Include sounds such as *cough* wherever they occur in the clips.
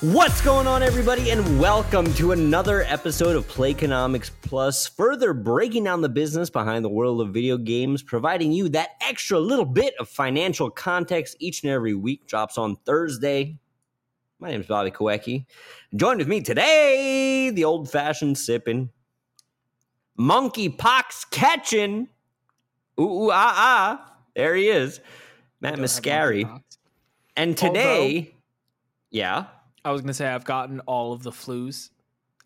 What's going on, everybody, and welcome to another episode of Playconomics Plus, further breaking down the business behind the world of video games, providing you that extra little bit of financial context each and every week. Drops on Thursday. My name is Bobby Kowecki. Joined with me today, the old fashioned sipping, monkey pox catching, ooh, ooh ah ah. There he is, Matt Mascari. And today, Although- yeah. I was gonna say I've gotten all of the flus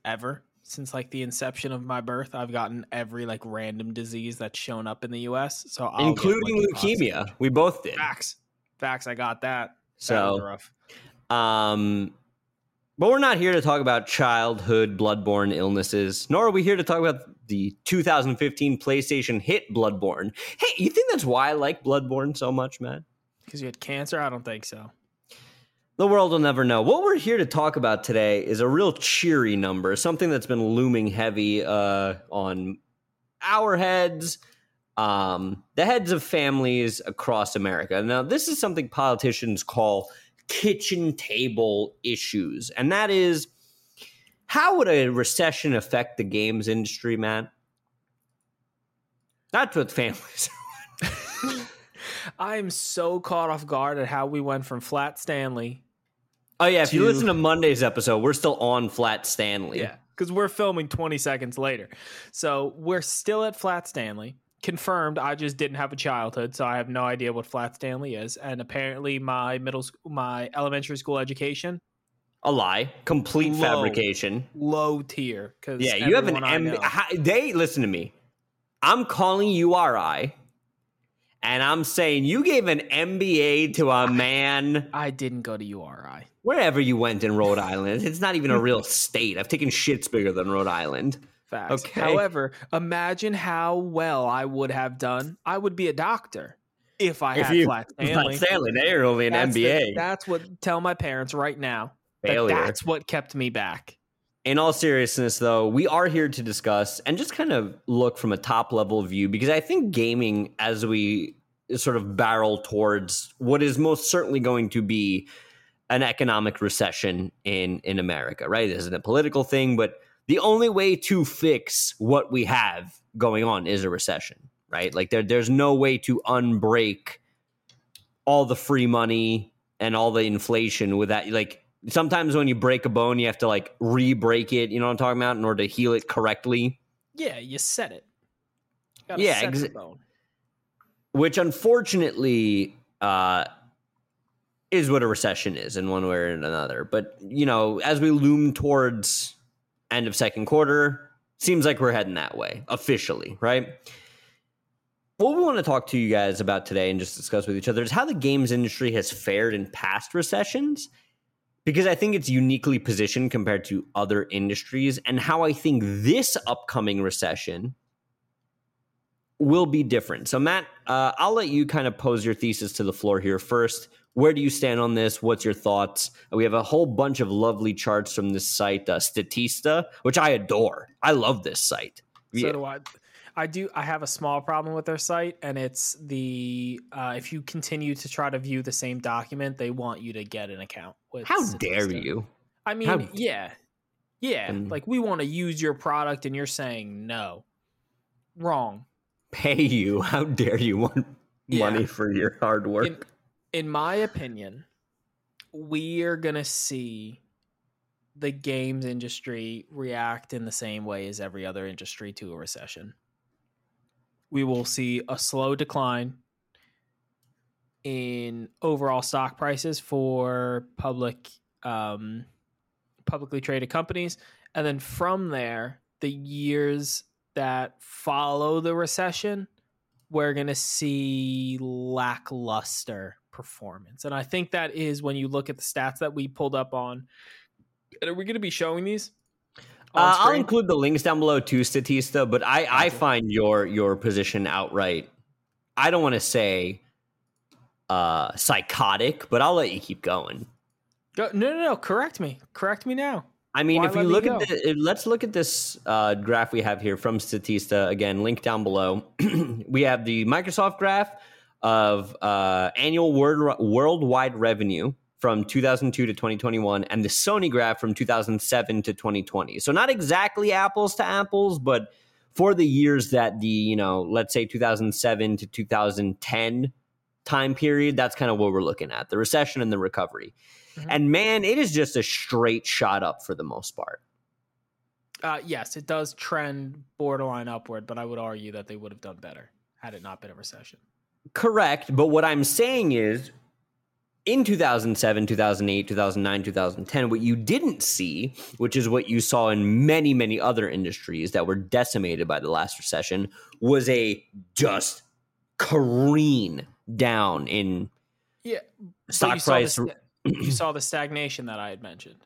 ever since like the inception of my birth. I've gotten every like random disease that's shown up in the U.S. So I'll including leukemia. We both did. Facts, facts. I got that. That So, rough. Um, but we're not here to talk about childhood bloodborne illnesses, nor are we here to talk about the 2015 PlayStation hit Bloodborne. Hey, you think that's why I like Bloodborne so much, man? Because you had cancer. I don't think so. The world will never know. What we're here to talk about today is a real cheery number, something that's been looming heavy uh, on our heads, um, the heads of families across America. Now, this is something politicians call kitchen table issues, and that is how would a recession affect the games industry, Matt? That's what families. *laughs* I am so caught off guard at how we went from Flat Stanley. Oh yeah, if you listen to Monday's episode, we're still on Flat Stanley. Yeah, because we're filming 20 seconds later. So we're still at Flat Stanley. Confirmed, I just didn't have a childhood, so I have no idea what Flat Stanley is. And apparently, my middle, sc- my elementary school education, A lie, complete Low. fabrication. low tier. Because Yeah, you have an M. They listen to me. I'm calling URI, and I'm saying you gave an MBA to a man I didn't go to URI. wherever you went in Rhode Island. It's not even a real state. I've taken shits bigger than Rhode Island. Facts. Okay. However, imagine how well I would have done. I would be a doctor if I If had you- Flat *laughs* Stanley. Flat Stanley, they're only an That's the- that's what. Tell my parents right now. that that's what kept me back. in all seriousness, though, we are here to discuss and just kind of look from a top level view because I think gaming, as we sort of barrel towards what is most certainly going to be an economic recession in in America, right? This isn't a political thing, but the only way to fix what we have going on is a recession, right? Like there, there's no way to unbreak all the free money and all the inflation with that. Like sometimes when you break a bone, you have to like re-break it. You know what I'm talking about in order to heal it correctly. Yeah, you said it. Gotta Yeah, set which unfortunately uh, is what a recession is in one way or another. But you know, as we loom towards end of second quarter, seems like we're heading that way officially, right? What we want to talk to you guys about today and just discuss with each other is how the games industry has fared in past recessions. Because I think it's uniquely positioned compared to other industries, and how I think this upcoming recession will be different. So, Matt, uh, I'll let you kind of pose your thesis to the floor here first. Where do you stand on this? What's your thoughts? We have a whole bunch of lovely charts from this site, uh, Statista, which I adore. I love this site. So Yeah. do I. I do. I have a small problem with their site, and it's the uh, if you continue to try to view the same document, they want you to get an account. With How dare you? I mean, How- yeah, yeah. And- like we want to use your product, and you're saying no. Wrong. Pay you? *laughs* How dare you want Yeah. money for your hard work? In, in my opinion, we are gonna see the games industry react in the same way as every other industry to a recession. We will see a slow decline in overall stock prices for public um, publicly traded companies, and then from there, the years that follow the recession, we're going to see lackluster performance. And I think that is when you look at the stats that we pulled up on. And are we going to be showing these? Uh, I'll include the links down below to Statista, but I, I find your your position outright. I don't want to say uh, psychotic, but I'll let you keep going. Go, no, no, no. Correct me. Correct me now. I mean, Why if you look at the, let's look at this uh, graph we have here from Statista. Again, link down below. *clears throat* we have the Microsoft graph of uh, annual word, worldwide revenue from 2002 to 2021, and the Sony graph from 2007 to 2020. So not exactly apples to apples, but for the years that the you know, let's say 2007 to 2010 time period, that's kind of what we're looking at: the recession and the recovery. Mhm. And man, it is just a straight shot up for the most part. Uh, yes, it does trend borderline upward, but I would argue that they would have done better had it not been a recession. Correct. But what I'm saying is in 2007, 2008, 2009, 2010, what you didn't see, which is what you saw in many, many other industries that were decimated by the last recession, was a just careen down in Yeah, stock you saw the price. sta- you *clears throat* saw the stagnation that I had mentioned.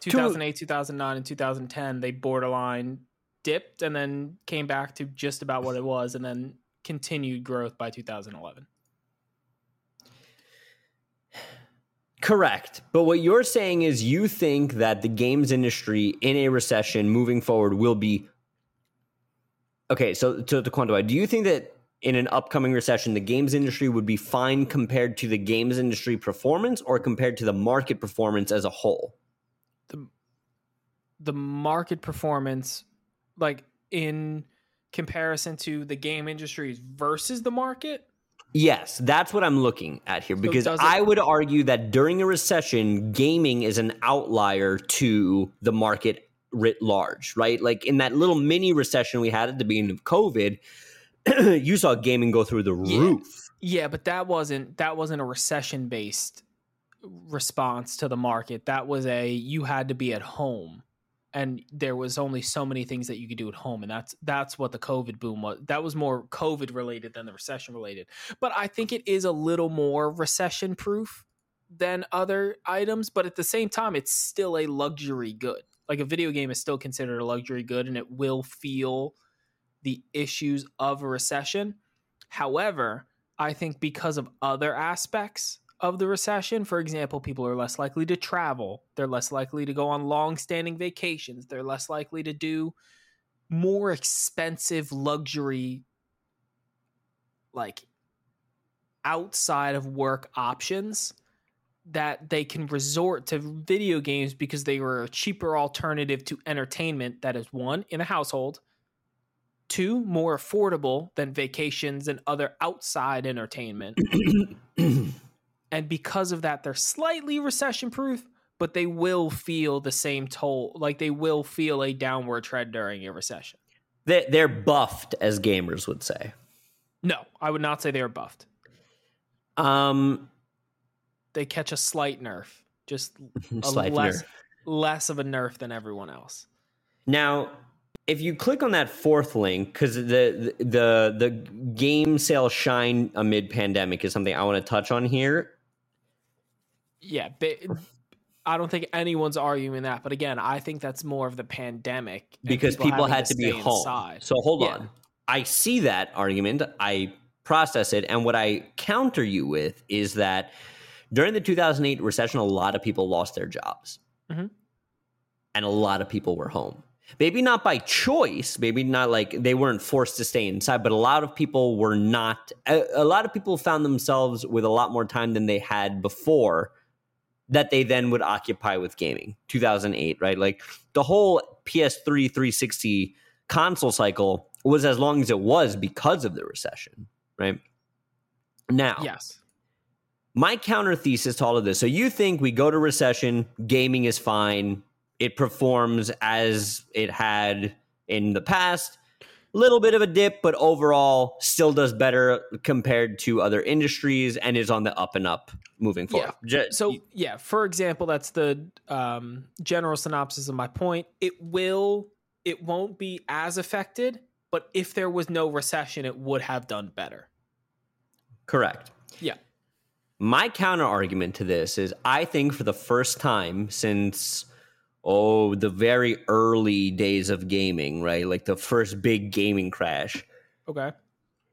2008, 2009, and 2010, they borderline dipped and then came back to just about what it was, and then continued growth by 2011. Correct. But what you're saying is you think that the games industry in a recession moving forward will be Okay, so to, to quantify, do you think that in an upcoming recession the games industry would be fine compared to the games industry performance or compared to the market performance as a whole? the the market performance like in comparison to the game industries versus the market Yes, that's what I'm looking at here because it- I would argue that during a recession, gaming is an outlier to the market writ large, right? Like in that little mini recession we had at the beginning of COVID, *clears throat* you saw gaming go through the Yeah. roof. yeah but that wasn't that wasn't a recession based response to the market that was a you had to be at home and there was only so many things that you could do at home and that's that's what the covid boom was that was more covid related than the recession related but i think it is a little more recession proof than other items but at the same time it's still a luxury good like a video game is still considered a luxury good and it will feel the issues of a recession. However i think because of other aspects of the recession for example people are less likely to travel they're less likely to go on long standing vacations they're less likely to do more expensive luxury like outside of work options that they can resort to video games because they were a cheaper alternative to entertainment that is one in a household two more affordable than vacations and other outside entertainment *clears throat* and because of that they're slightly recession proof but they will feel the same toll like they will feel a downward trend during a recession They- They're buffed, as gamers would say. no i would not say they are buffed Um, they catch a slight nerf just a *laughs* slight less nerf. less of a nerf than everyone else Now, if you click on that fourth link, because the, the the game sale shine amid pandemic is something I want to touch on here. yeah i don't think anyone's arguing that but again i think that's more of the pandemic because people, having had to, be home. inside. So hold Yeah. on. I see that argument. I process it. And what I counter you with is that during the 2008 recession, a lot of people lost their jobs. Mhm. And a lot of people were home. Maybe not by choice, maybe not like they weren't forced to stay inside, but a lot of people were not. A, a lot of people found themselves with a lot more time than they had before that they then would occupy with gaming. 2008 right? Like the whole ps3 360 console cycle was as long as it was because of the recession right? Now yes. my counter thesis to all of this so you think we go to recession gaming is fine it performs as it had in the past. Little bit of a dip but overall still does better compared to other industries and is on the up and up moving forward. Ju- so yeah for example that's the um, general synopsis of my point. It will it won't be as affected but if there was no recession it would have done better. Correct. Yeah. My counter argument to this is I think for the first time since oh the very early days of gaming, right? Like the first big gaming crash. okay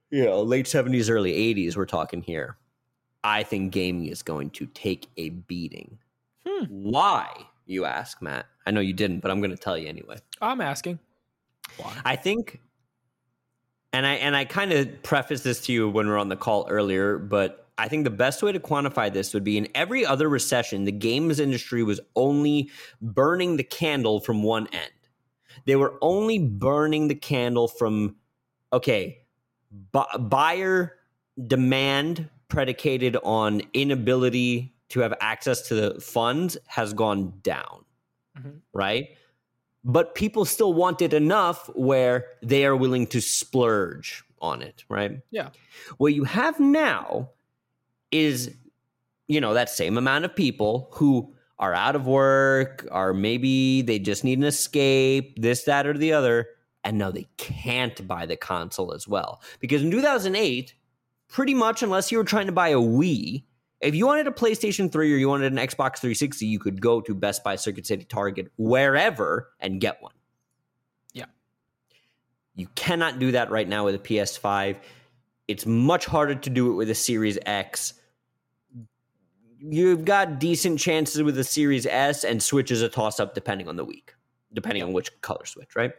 You know, late 70s, early 80s, we're talking here. I think gaming is going to take a beating. Hmm. Why? you ask, Matt? I know you didn't, but I'm going to tell you anyway. I'm asking. Why? I think and I and I kind of prefaced this to you when we were on the call earlier, but I think the best way to quantify this would be in every other recession, the games industry was only burning the candle from one end. They were only burning the candle from okay, bu- buyer demand predicated on inability to have access to the funds has gone down. Mm-hmm. Right? but people still want it enough where they are willing to splurge on it, right? Yeah. What you have now is, you know, that same amount of people who are out of work, or maybe they just need an escape, this, that, or the other, and now they can't buy the console as well. Because in 2008, pretty much unless you were trying to buy a Wii, if you wanted a PlayStation 3 or you wanted an Xbox 360, you could go to Best Buy, Circuit City, Target, wherever and get one. Yeah. You cannot do that right now with a PS5. It's much harder to do it with a Series X. You've got decent chances with a Series S, and Switch is a toss up depending on the week, depending on which color Switch, right?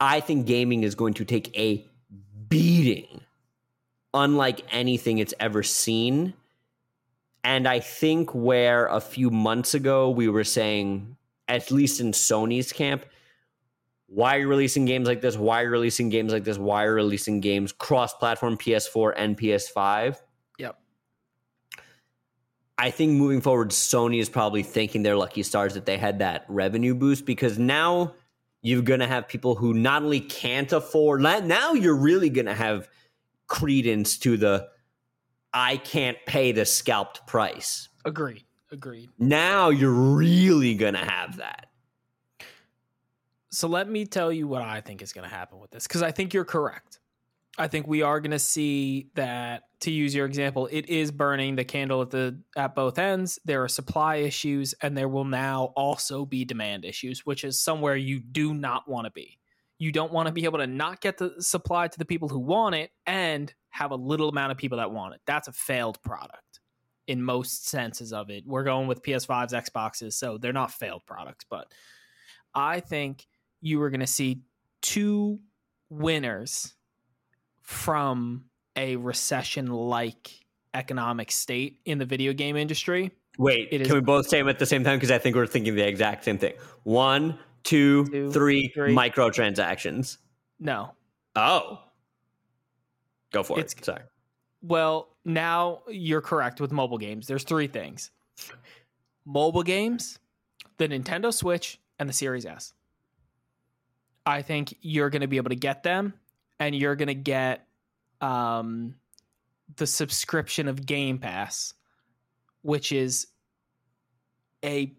I think gaming is going to take a beating unlike anything it's ever seen. And I think where a few months ago we were saying, at least in Sony's camp, why are you releasing games like this? Why are you releasing games like this? Why are you releasing games cross platform PS4 and PS5? I think moving forward, Sony is probably thanking their lucky stars that they had that revenue boost because now you're going to have people who not only can't afford, now you're really going to have credence to the I can't pay the scalped price. Agreed. Agreed. Now you're really going to have that. So let me tell you what I think is going to happen with this because I think you're correct. I think we are going to see that to use your example, it is burning the candle at the at both ends. There are supply issues and there will now also be demand issues, which is somewhere you do not want to be you don't want to be able to not get the supply to the people who want it and have a little amount of people that want it. That's a failed product in most senses of it. We're going with PS5s, Xboxes, so they're not failed products, but I think you are going to see two winners from a recession like economic state in the video game industry. Wait, can we both say them at the same time? Because I think we're thinking the exact same thing. One, two, two three, three microtransactions. No. Oh. Go for it's, it. Sorry. Well, now you're correct with mobile games. There's three things mobile games, the Nintendo Switch, and the Series S. I think you're going to be able to get them and you're going to get um, the subscription of Game Pass, which is a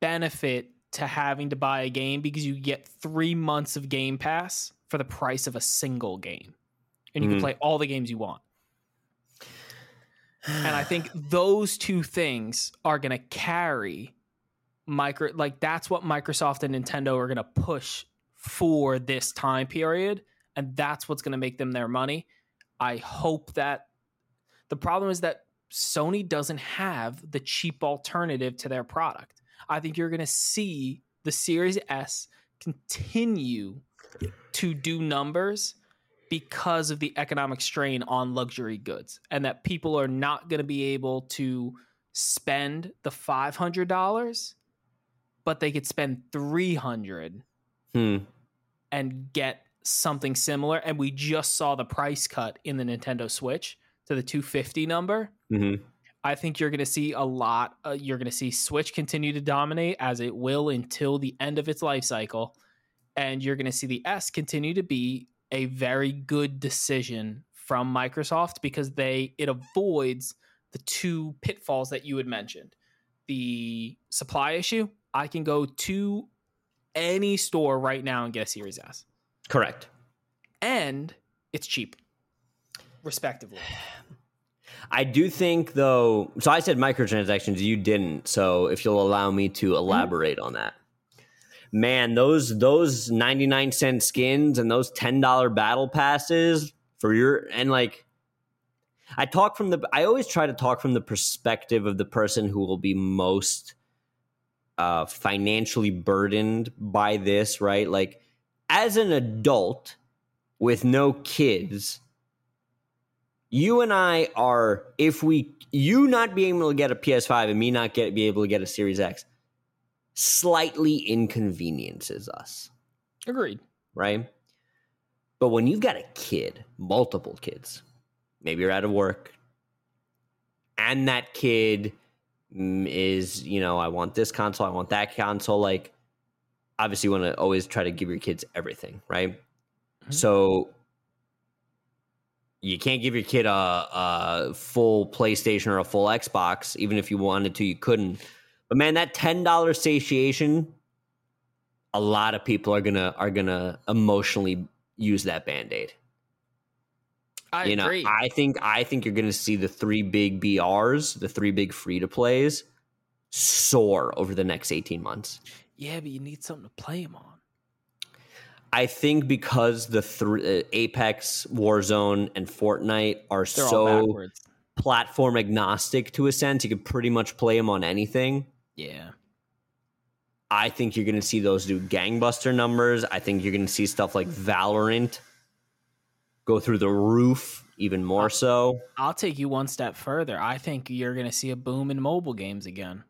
benefit to having to buy a game because you get three months of Game Pass for the price of a single game, and you mm-hmm. can play all the games you want. and I think *sighs* those two things are going to carry micro like that's what Microsoft and Nintendo are going to push for this time period and that's what's going to make them their money. I hope that the problem is that Sony doesn't have the cheap alternative to their product. I think you're going to see the Series S continue to do numbers because of the economic strain on luxury goods and that people are not going to be able to spend the $500 but they could spend 300 hmm. and get something similar and we just saw the price cut in the Nintendo Switch to the 250 number mm-hmm. I think you're going to see a lot. Uh, you're going to see Switch continue to dominate as it will until the end of its life cycle. And you're going to see the S continue to be a very good decision from Microsoft because they it avoids the two pitfalls that you had mentioned. The supply issue, I can go to any store right now and get a Series S. Correct. And it's cheap, respectively. I do think though. So I said microtransactions. You didn't. So if you'll allow me to mm-hmm. elaborate mm-hmm. on that, man, those those ninety nine cent skins and those ten dollar battle passes for your and like. I talk from the. I always try to talk from the perspective of the person who will be most uh, financially burdened by this, right? Like, as an adult with no kids, you and I are, if we, you not being able to get a PS5 and me not get be able to get a Series X, slightly inconveniences us, Agreed. right? But when you've got a kid, multiple kids, maybe you're out of work, and that kid mm, is, you know, I want this console, I want that console. Like, obviously, you want to always try to give your kids everything, right? Mhm. So, you can't give your kid a, a full PlayStation or a full Xbox, even if you wanted to, you couldn't. But man, that ten dollars satiation, a lot of people are gonna are gonna emotionally use that band aid I you know, agree. I think I think you're going to see the three big BRs, the three big free to plays, soar over the next 18 months. Yeah, but you need something to play them on. I think because the three, uh, Apex, Warzone, and Fortnite are They're so platform agnostic to a sense, you could pretty much play them on anything. Yeah. I think you're going to see those do gangbuster numbers. I think you're going to see stuff like Valorant go through the roof, even more so. I'll take you one step further. I think you're going to see a boom in mobile games again.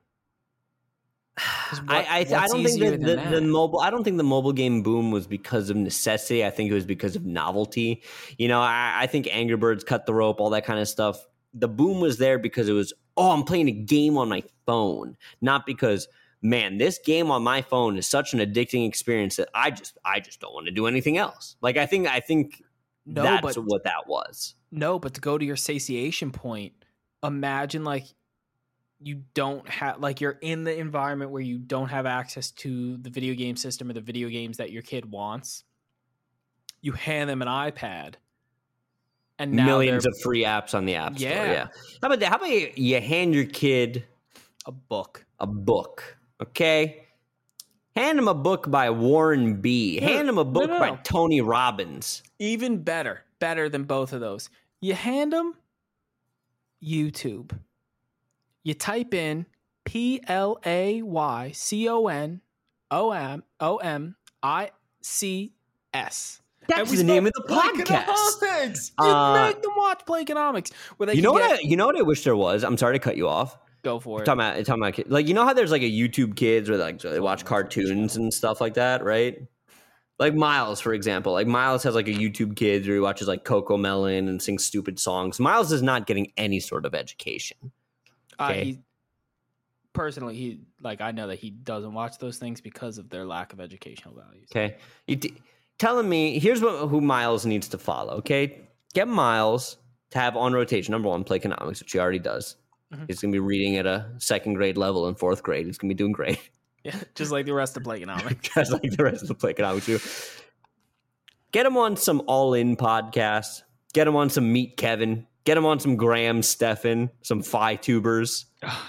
What- I I, I don't think that the, the mobile I don't think the mobile game boom was because of necessity. I think it was because of novelty. You know, I, I think Angry Birds cut the rope, all that kind of stuff. The boom was there because it was oh, I'm playing a game on my phone, not because man, this game on my phone is such an addicting experience that I just I just don't want to do anything else. Like I think I think No, that's but what that was. no, but to go to your satiation point, imagine like you don't have like you're in the environment where you don't have access to the video game system or the video games that your kid wants. You hand them an iPad, and now Millions of free apps on the app store. Yeah. Yeah. How about that? How about you, hand your kid a book. a book, okay? Hand him a book by Warren B. No, Hand him a no, book no. by Tony Robbins. Even better, better than both of those. You hand them YouTube. You type in P L A Y C O N O M O M I C S. That's the name of the podcast. You Uh, make them watch. Where they You know what? get- I, you know what I wish there was. I'm sorry to cut you off. Go for it. Talking about, talking about kid- like you know how there's like a YouTube Kids where like they watch cartoons and stuff like that, right? Like Miles, for example. Like Miles has like a YouTube Kids where he watches like Cocomelon and sings stupid songs. Miles is not getting any sort of education. Uh, he, personally, he like I know that he doesn't watch those things because of their lack of educational values. Okay, you telling me here's what who Miles needs to follow. Okay, get Miles to have on rotation. Number one, Playconomics, which he already does. Mhm. He's gonna be reading at a second grade level in fourth grade. He's gonna be doing great, *laughs* Yeah, just like the rest of Playconomics. *laughs* just like the rest of the Playconomics. Do. Get him on some all in podcasts. Get him on some Meet Kevin. Get him on some Graham Stephan, some Phi tubers.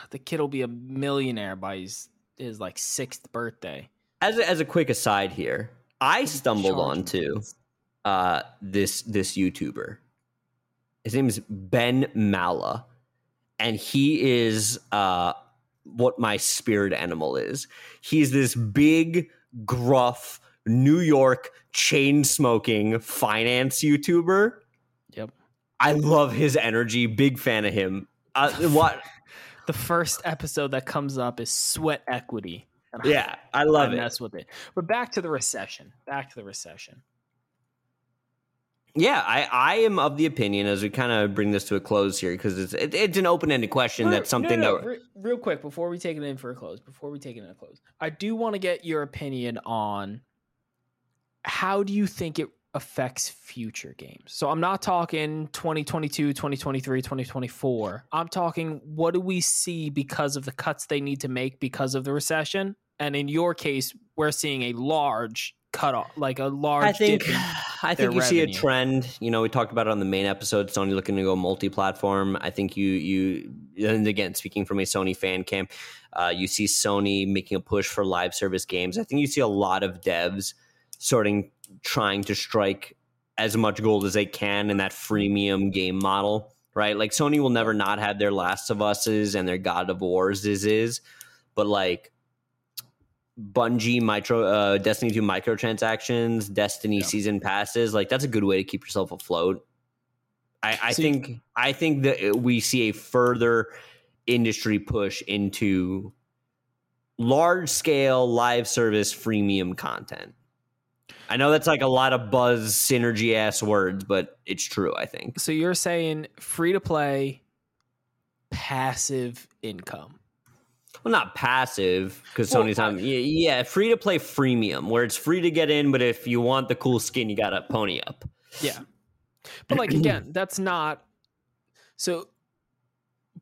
the kid will be a millionaire by his his like sixth birthday. As a, as a quick aside here, I stumbled onto uh, this this YouTuber. His name is Ben Mallah, and he is uh, what my spirit animal is. He's this big, gruff New York chain smoking finance YouTuber. I love his energy. Big fan of him. Uh, *laughs* what? The first episode that comes up is sweat equity. And Yeah, I I love it. mess with it. But back to the recession. Back to the recession. Yeah, I, I am of the opinion as we kind of bring this to a close here because it's it, it's an open ended question. Real- That's something no, no, that re- real quick before we take it in for a close. Before we take it in a close, I do want to get your opinion on how do you think it affects future games. So I'm not talking 2022, 2023, 2024. I'm talking what do we see because of the cuts they need to make because of the recession? And in your case, we're seeing a large cut off, like a large. I think *sighs* I think you see a trend. You know, we talked about it on the main episode. Sony looking to go multi platform. I think you you and again speaking from a Sony fan camp, uh, you see Sony making a push for live service games. I think you see a lot of devs sorting trying to strike as much gold as they can in that freemium game model. Right, like Sony will never not have their Last of Us's and their God of Wars is, is, but like Bungie micro uh, Destiny 2 microtransactions, Destiny Yeah. season passes, like that's a good way to keep yourself afloat. I, I you- think I think that we see a further industry push into large scale live service freemium content. I know that's like a lot of buzz synergy ass words, but it's true, I think. So you're saying free to play, passive income. Well, not passive because Well, Sony's on. Yeah, yeah, free to play freemium, where it's free to get in, but if you want the cool skin, you got to pony up. Yeah. But like again, *clears throat* that's not so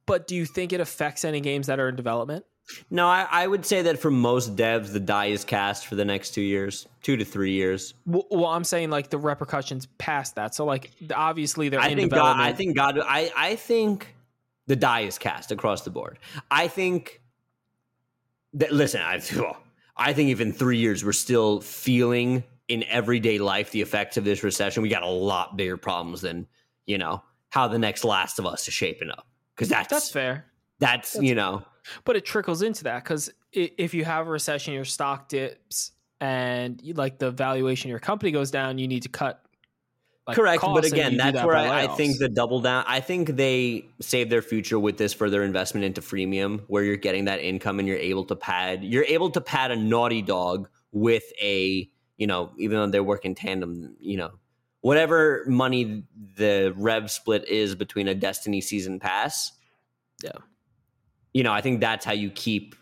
but do you think it affects any games that are in development? No, I, I would say that for most devs, the die is cast for the next two years, two to three years. Well, well I'm saying like the repercussions past that. So like obviously they're I in think God. I think God. I I think the die is cast across the board. I think that listen. I I think if in three years we're still feeling in everyday life the effects of this recession, we got a lot bigger problems than you know how the next Last of Us is shaping up. Because that's that's fair. that's, that's you know But it trickles into that because if you have a recession, your stock dips and you, like the valuation of your company goes down, you need to cut. like, correct. But again, that's that where I, I think the double down. I think they save their future with this further investment into freemium, where you're getting that income and you're able to pad. You're able to pad a naughty dog with a you know even though they work in tandem. You know whatever money the rev split is between a Destiny season pass. Yeah. You know I think that's how you keep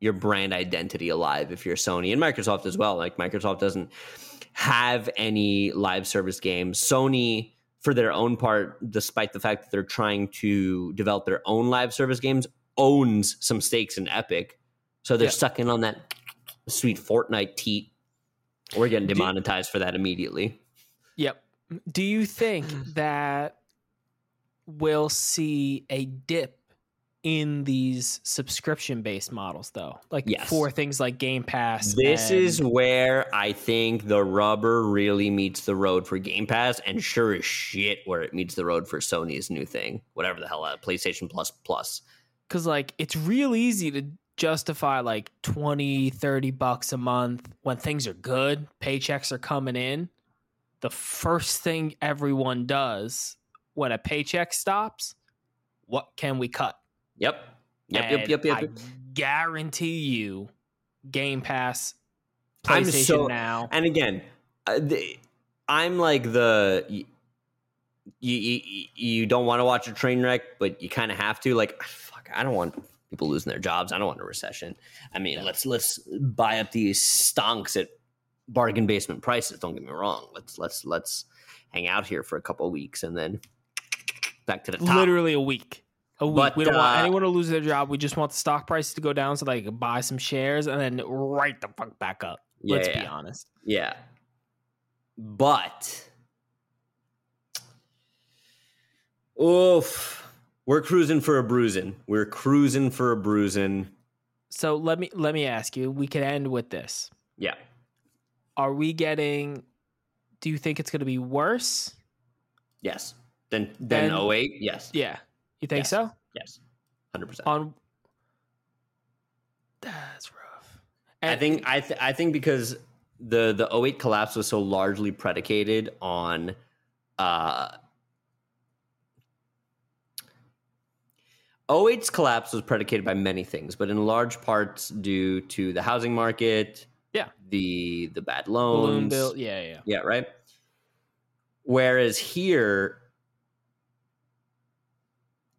your brand identity alive if you're Sony and Microsoft as well. Like Microsoft doesn't have any live service games. Sony, for their own part, despite the fact that they're trying to develop their own live service games, owns some stakes in Epic. So they're Yeah. sucking on that sweet Fortnite teat. We're getting Do- demonetized for that immediately. Yep. Do you think mm. that we'll see a dip in these subscription based models though? Like Yes. for things like Game Pass. This and- is where I think the rubber really meets the road for Game Pass, and sure as shit where it meets the road for Sony's new thing, whatever the hell, uh, PlayStation Plus Plus. because like it's real easy to justify like 20 30 bucks a month when things are good paychecks are coming in the first thing everyone does when a paycheck stops what can we cut Yep. Yep. Yep. Yep. Yep. i guarantee you game pass I'm playstation so- now And again, uh, the, I'm like the you, you you don't want to watch a train wreck, but you kind of have to. Like, fuck, I don't want people losing their jobs. I don't want a recession. I mean, let's let's buy up these stonks at bargain basement prices. Don't get me wrong. Let's let's let's hang out here for a couple of weeks and then back to the top. literally a week a week But, we don't want uh, anyone to lose their job we just want the stock prices to go down so they can buy some shares and then right the fuck back up Yeah, let's yeah. be honest Yeah. But oof. We're cruising for a bruising. We're cruising for a bruising. So let me let me ask you. We could end with this. Yeah. Are we getting? Do you think it's going to be worse? Yes. Then then Then- 08? Yes. Yeah, you think Yes. so? Yes. 100%. On that's rough. I think I th- I think because the the 08 collapse was so largely predicated on uh 08's collapse was predicated by many things, but in large parts due to the housing market, Yeah. the the bad balloon loans, bill. Yeah, yeah. yeah, right. Whereas here,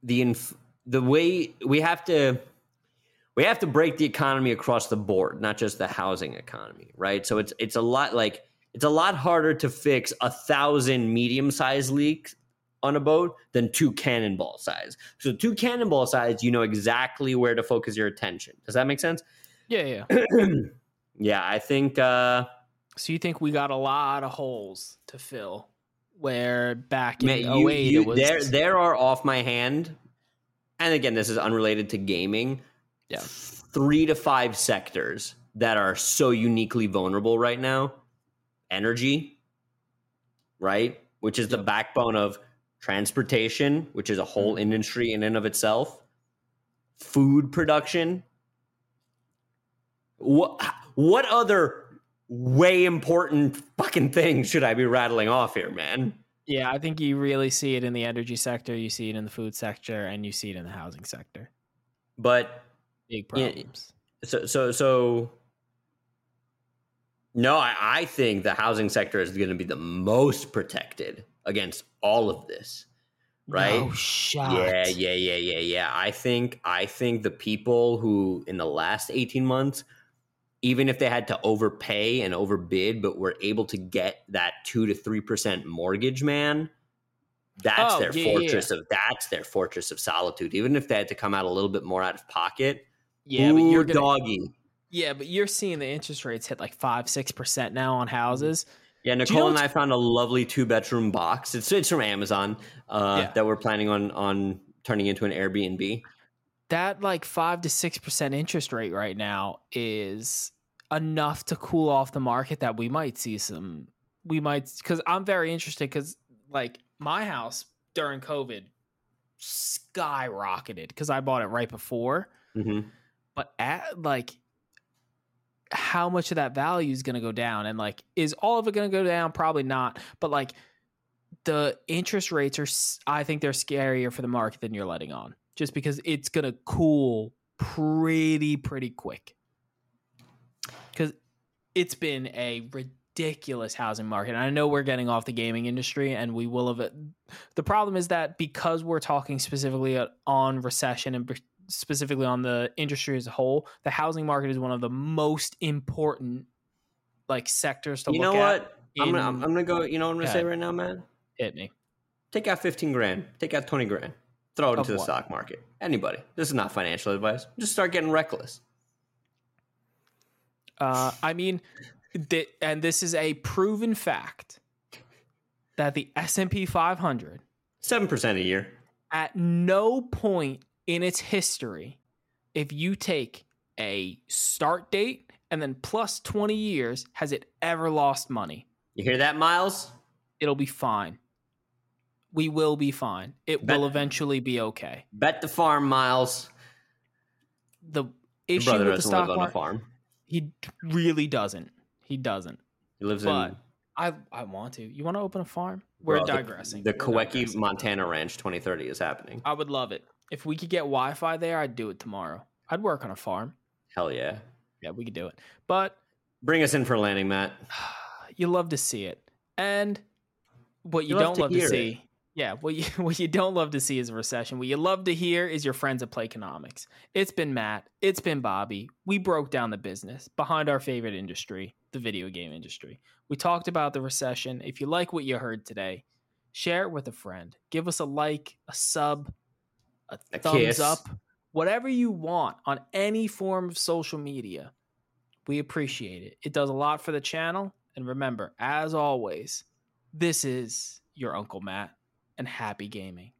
the inf- the way we have to we have to break the economy across the board, not just the housing economy, right? So it's it's a lot like it's a lot harder to fix a thousand medium sized leaks on a boat than two cannonball size. So two cannonball size, you know exactly where to focus your attention. Does that make sense? Yeah, yeah. *clears throat* yeah, I think. uh So you think we got a lot of holes to fill? Where back in Man, you- 08 you- it was there there are off my hand and again this is unrelated to gaming Yeah. three to five sectors that are so uniquely vulnerable right now energy right which is the Yep. backbone of transportation which is a whole mm-hmm. industry in and of itself food production what what other way important fucking thing should I be rattling off here, man? Yeah, I think you really see it in the energy sector, you see it in the food sector, and you see it in the housing sector. But Big Yeah, problems. so so so no, I, I think the housing sector is going to be the most protected against all of this. Right? No shot. Yeah, yeah, yeah, yeah, yeah. I think I think the people who in the last 18 months even if they had to overpay and overbid but were able to get that 2 to 3% mortgage man, that's Oh, their yeah, yeah, fortress of that's their fortress of solitude. Even if they had to come out a little bit more out of pocket, Yeah, but you're gonna, doggy. Yeah, but you're seeing the interest rates hit like five, six percent now on houses. Yeah, you Nicole know and I found a lovely two bedroom box. It's it's from Amazon uh, Yeah. that we're planning on on turning into an Airbnb. That like five to six percent interest rate right now is enough to cool off the market that we might see some. We might because I'm very interested because like my house during COVID skyrocketed because I bought it right before. hmm but at like how much of that value is going to go down and like is all of it going to go down probably not but like the interest rates are i think they're scarier for the market than you're letting on just because it's going to cool pretty pretty quick because it's been a ridiculous housing market and i know we're getting off the gaming industry and we will have it the problem is that because we're talking specifically on recession and specifically on the industry as a whole, the housing market is one of the most important like sectors to You look know at. what? I'm gonna I'm, gonna go. You know what I'm gonna Go say right now, man. Hit me. Take out 15 grand. Take out 20 grand. Throw it Of into the stock market. Anybody. This is not financial advice. Just start getting reckless. Uh, I mean, th- and this is a proven fact that the S and P 500 Seven percent a year. at no point in its history, if you take a start date and then plus 20 years, has it ever lost money. You hear that, Miles? It'll be fine. We will be fine. It Bet- will eventually be okay. Bet the farm, Miles. The issue brother with the stock live on a market, farm. he really doesn't. He doesn't. He lives But in I I want to. You want to open a farm? We're Bro, digressing. The, Kowecki. Montana Ranch 2030 is happening. I would love it. If we could get Wi-Fi there, I'd do it tomorrow. I'd work on a farm. Hell yeah. Yeah, we could do it. But Bring us in for a landing, Matt. *sighs* you love to see it. And what you, You don't to love to see, yeah, what you *laughs* what you don't love to see is a recession. What you love to hear is your friends at Playconomics. It's been Matt, it's been Bobby. We broke down the business behind our favorite industry, the video game industry. We talked about the recession. If you like what you heard today, share it with a friend. Give us a like, a sub, a, A thumbs kiss. up, whatever you want on any form of social media. We appreciate it. It does a lot for the channel. And remember, as always, this is your Uncle Matt and happy gaming.